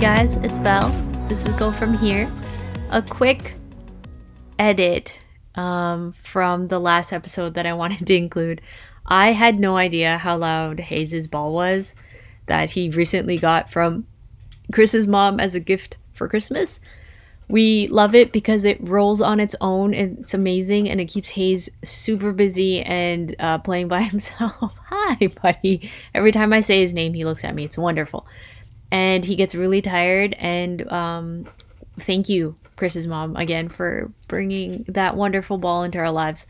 Belle. This is Go From Here. A quick edit um, from the last episode that I wanted to include. I had no idea how loud Hayes' ball was that he recently got from Chris's mom as a gift for Christmas. We love it because it rolls on its own. It's amazing and it keeps Hayes super busy and uh, playing by himself. Hi, buddy. Every time I say his name, he looks at me. It's wonderful. And he gets really tired. And um, thank you, Chris's mom, again, for bringing that wonderful ball into our lives.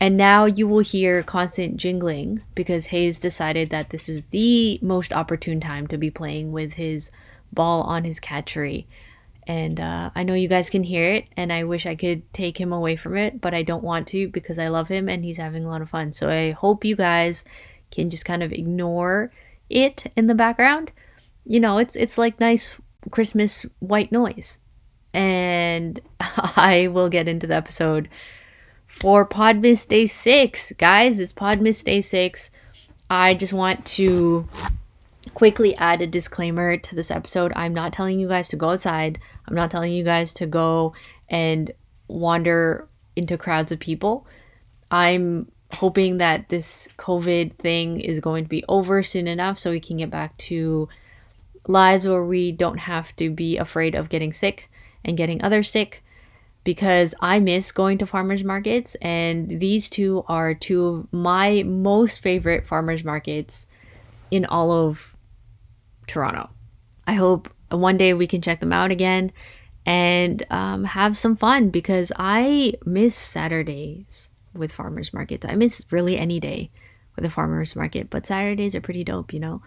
And now you will hear constant jingling because Hayes decided that this is the most opportune time to be playing with his ball on his catchery and uh, I know you guys can hear it, and I wish I could take him away from it, but I don't want to because I love him and he's having a lot of fun. So I hope you guys can just kind of ignore it in the background. You know, it's it's like nice Christmas white noise. And I will get into the episode for Podmas Day 6. Guys, it's Podmas Day 6. I just want to quickly add a disclaimer to this episode. I'm not telling you guys to go outside. I'm not telling you guys to go and wander into crowds of people. I'm hoping that this COVID thing is going to be over soon enough so we can get back to lives where we don't have to be afraid of getting sick and getting others sick because I miss going to farmers markets and these two are two of my most favorite farmers markets in all of Toronto. I hope one day we can check them out again and um, have some fun because I miss Saturdays with farmers markets. I miss really any day with a farmers market, but Saturdays are pretty dope, you know.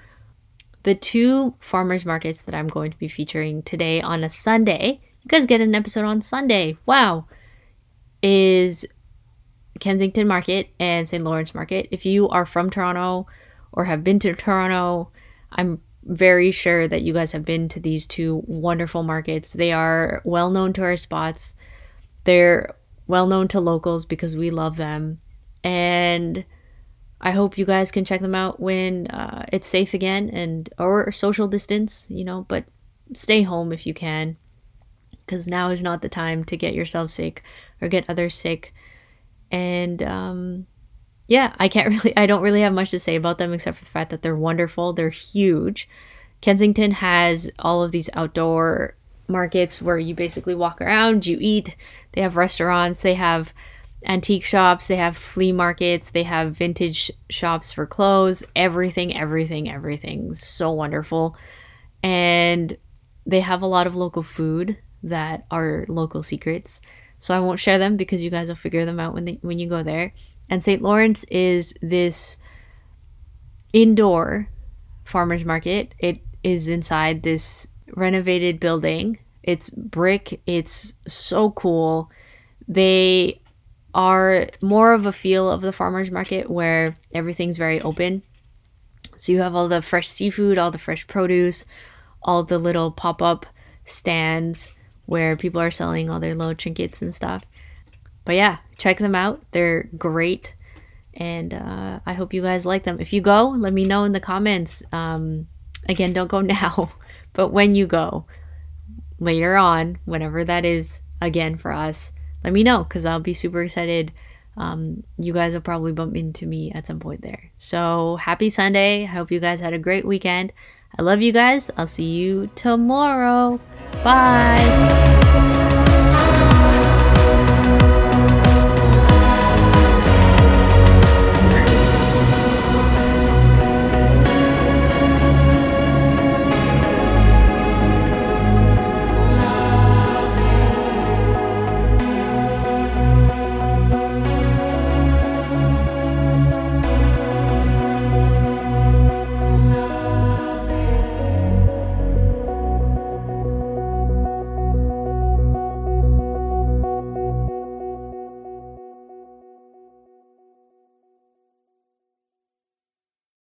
The two farmers markets that I'm going to be featuring today on a Sunday, you guys get an episode on Sunday. Wow. Is Kensington Market and St. Lawrence Market. If you are from Toronto or have been to Toronto, I'm very sure that you guys have been to these two wonderful markets. They are well known to our spots. They're well known to locals because we love them. And I hope you guys can check them out when uh, it's safe again and or social distance, you know, but stay home if you can because now is not the time to get yourself sick or get others sick. And um, yeah, I can't really, I don't really have much to say about them except for the fact that they're wonderful. They're huge. Kensington has all of these outdoor markets where you basically walk around, you eat. They have restaurants, they have antique shops, they have flea markets, they have vintage shops for clothes, everything, everything, everything. So wonderful. And they have a lot of local food that are local secrets. So I won't share them because you guys will figure them out when they, when you go there. And St. Lawrence is this indoor farmers market. It is inside this renovated building. It's brick. It's so cool. They are more of a feel of the farmers market where everything's very open. So you have all the fresh seafood, all the fresh produce, all the little pop up stands where people are selling all their little trinkets and stuff. But yeah, check them out. They're great. And uh, I hope you guys like them. If you go, let me know in the comments. Um, again, don't go now, but when you go later on, whenever that is again for us, let me know because I'll be super excited. Um, you guys will probably bump into me at some point there. So happy Sunday. I hope you guys had a great weekend. I love you guys. I'll see you tomorrow. Bye.